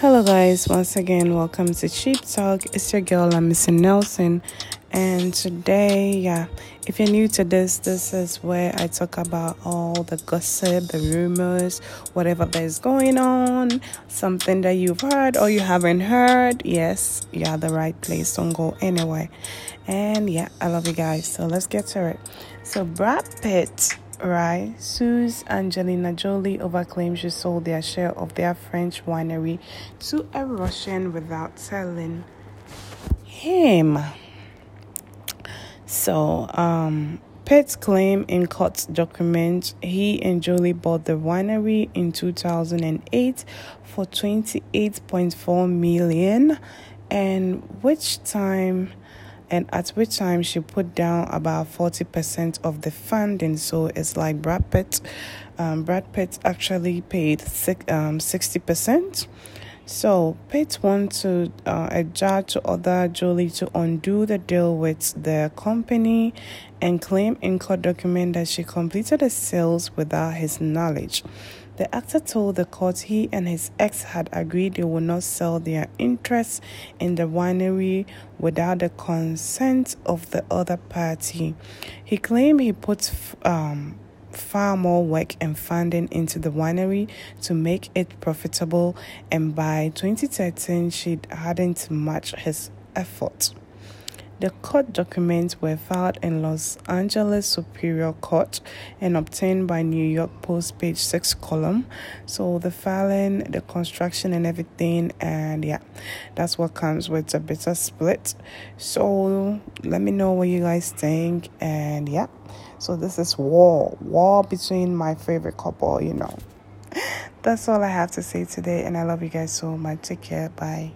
Hello, guys. Once again, welcome to Cheap Talk. It's your girl, I'm Missy Nelson. And today, yeah, if you're new to this, this is where I talk about all the gossip, the rumors, whatever that is going on, something that you've heard or you haven't heard. Yes, you're the right place. Don't go anywhere. And yeah, I love you guys. So let's get to it. So, Brad Pitt right? sues Angelina Jolie overclaims she sold their share of their French winery to a Russian without telling him. So, um, Pitt's claim in court documents he and Jolie bought the winery in 2008 for 28.4 million, and which time and at which time she put down about 40% of the funding. So it's like Brad Pitt. Um, Brad Pitt actually paid six, um, 60%. So Pitt wanted uh, a judge to order Jolie to undo the deal with the company and claim in court document that she completed the sales without his knowledge. The actor told the court he and his ex had agreed they would not sell their interest in the winery without the consent of the other party. He claimed he put um, far more work and funding into the winery to make it profitable, and by 2013, she hadn't matched his effort. The court documents were filed in Los Angeles Superior Court and obtained by New York Post page 6 column. So the filing, the construction and everything and yeah, that's what comes with a bitter split. So let me know what you guys think and yeah. So this is war, war between my favorite couple, you know. That's all I have to say today and I love you guys so much. Take care. Bye.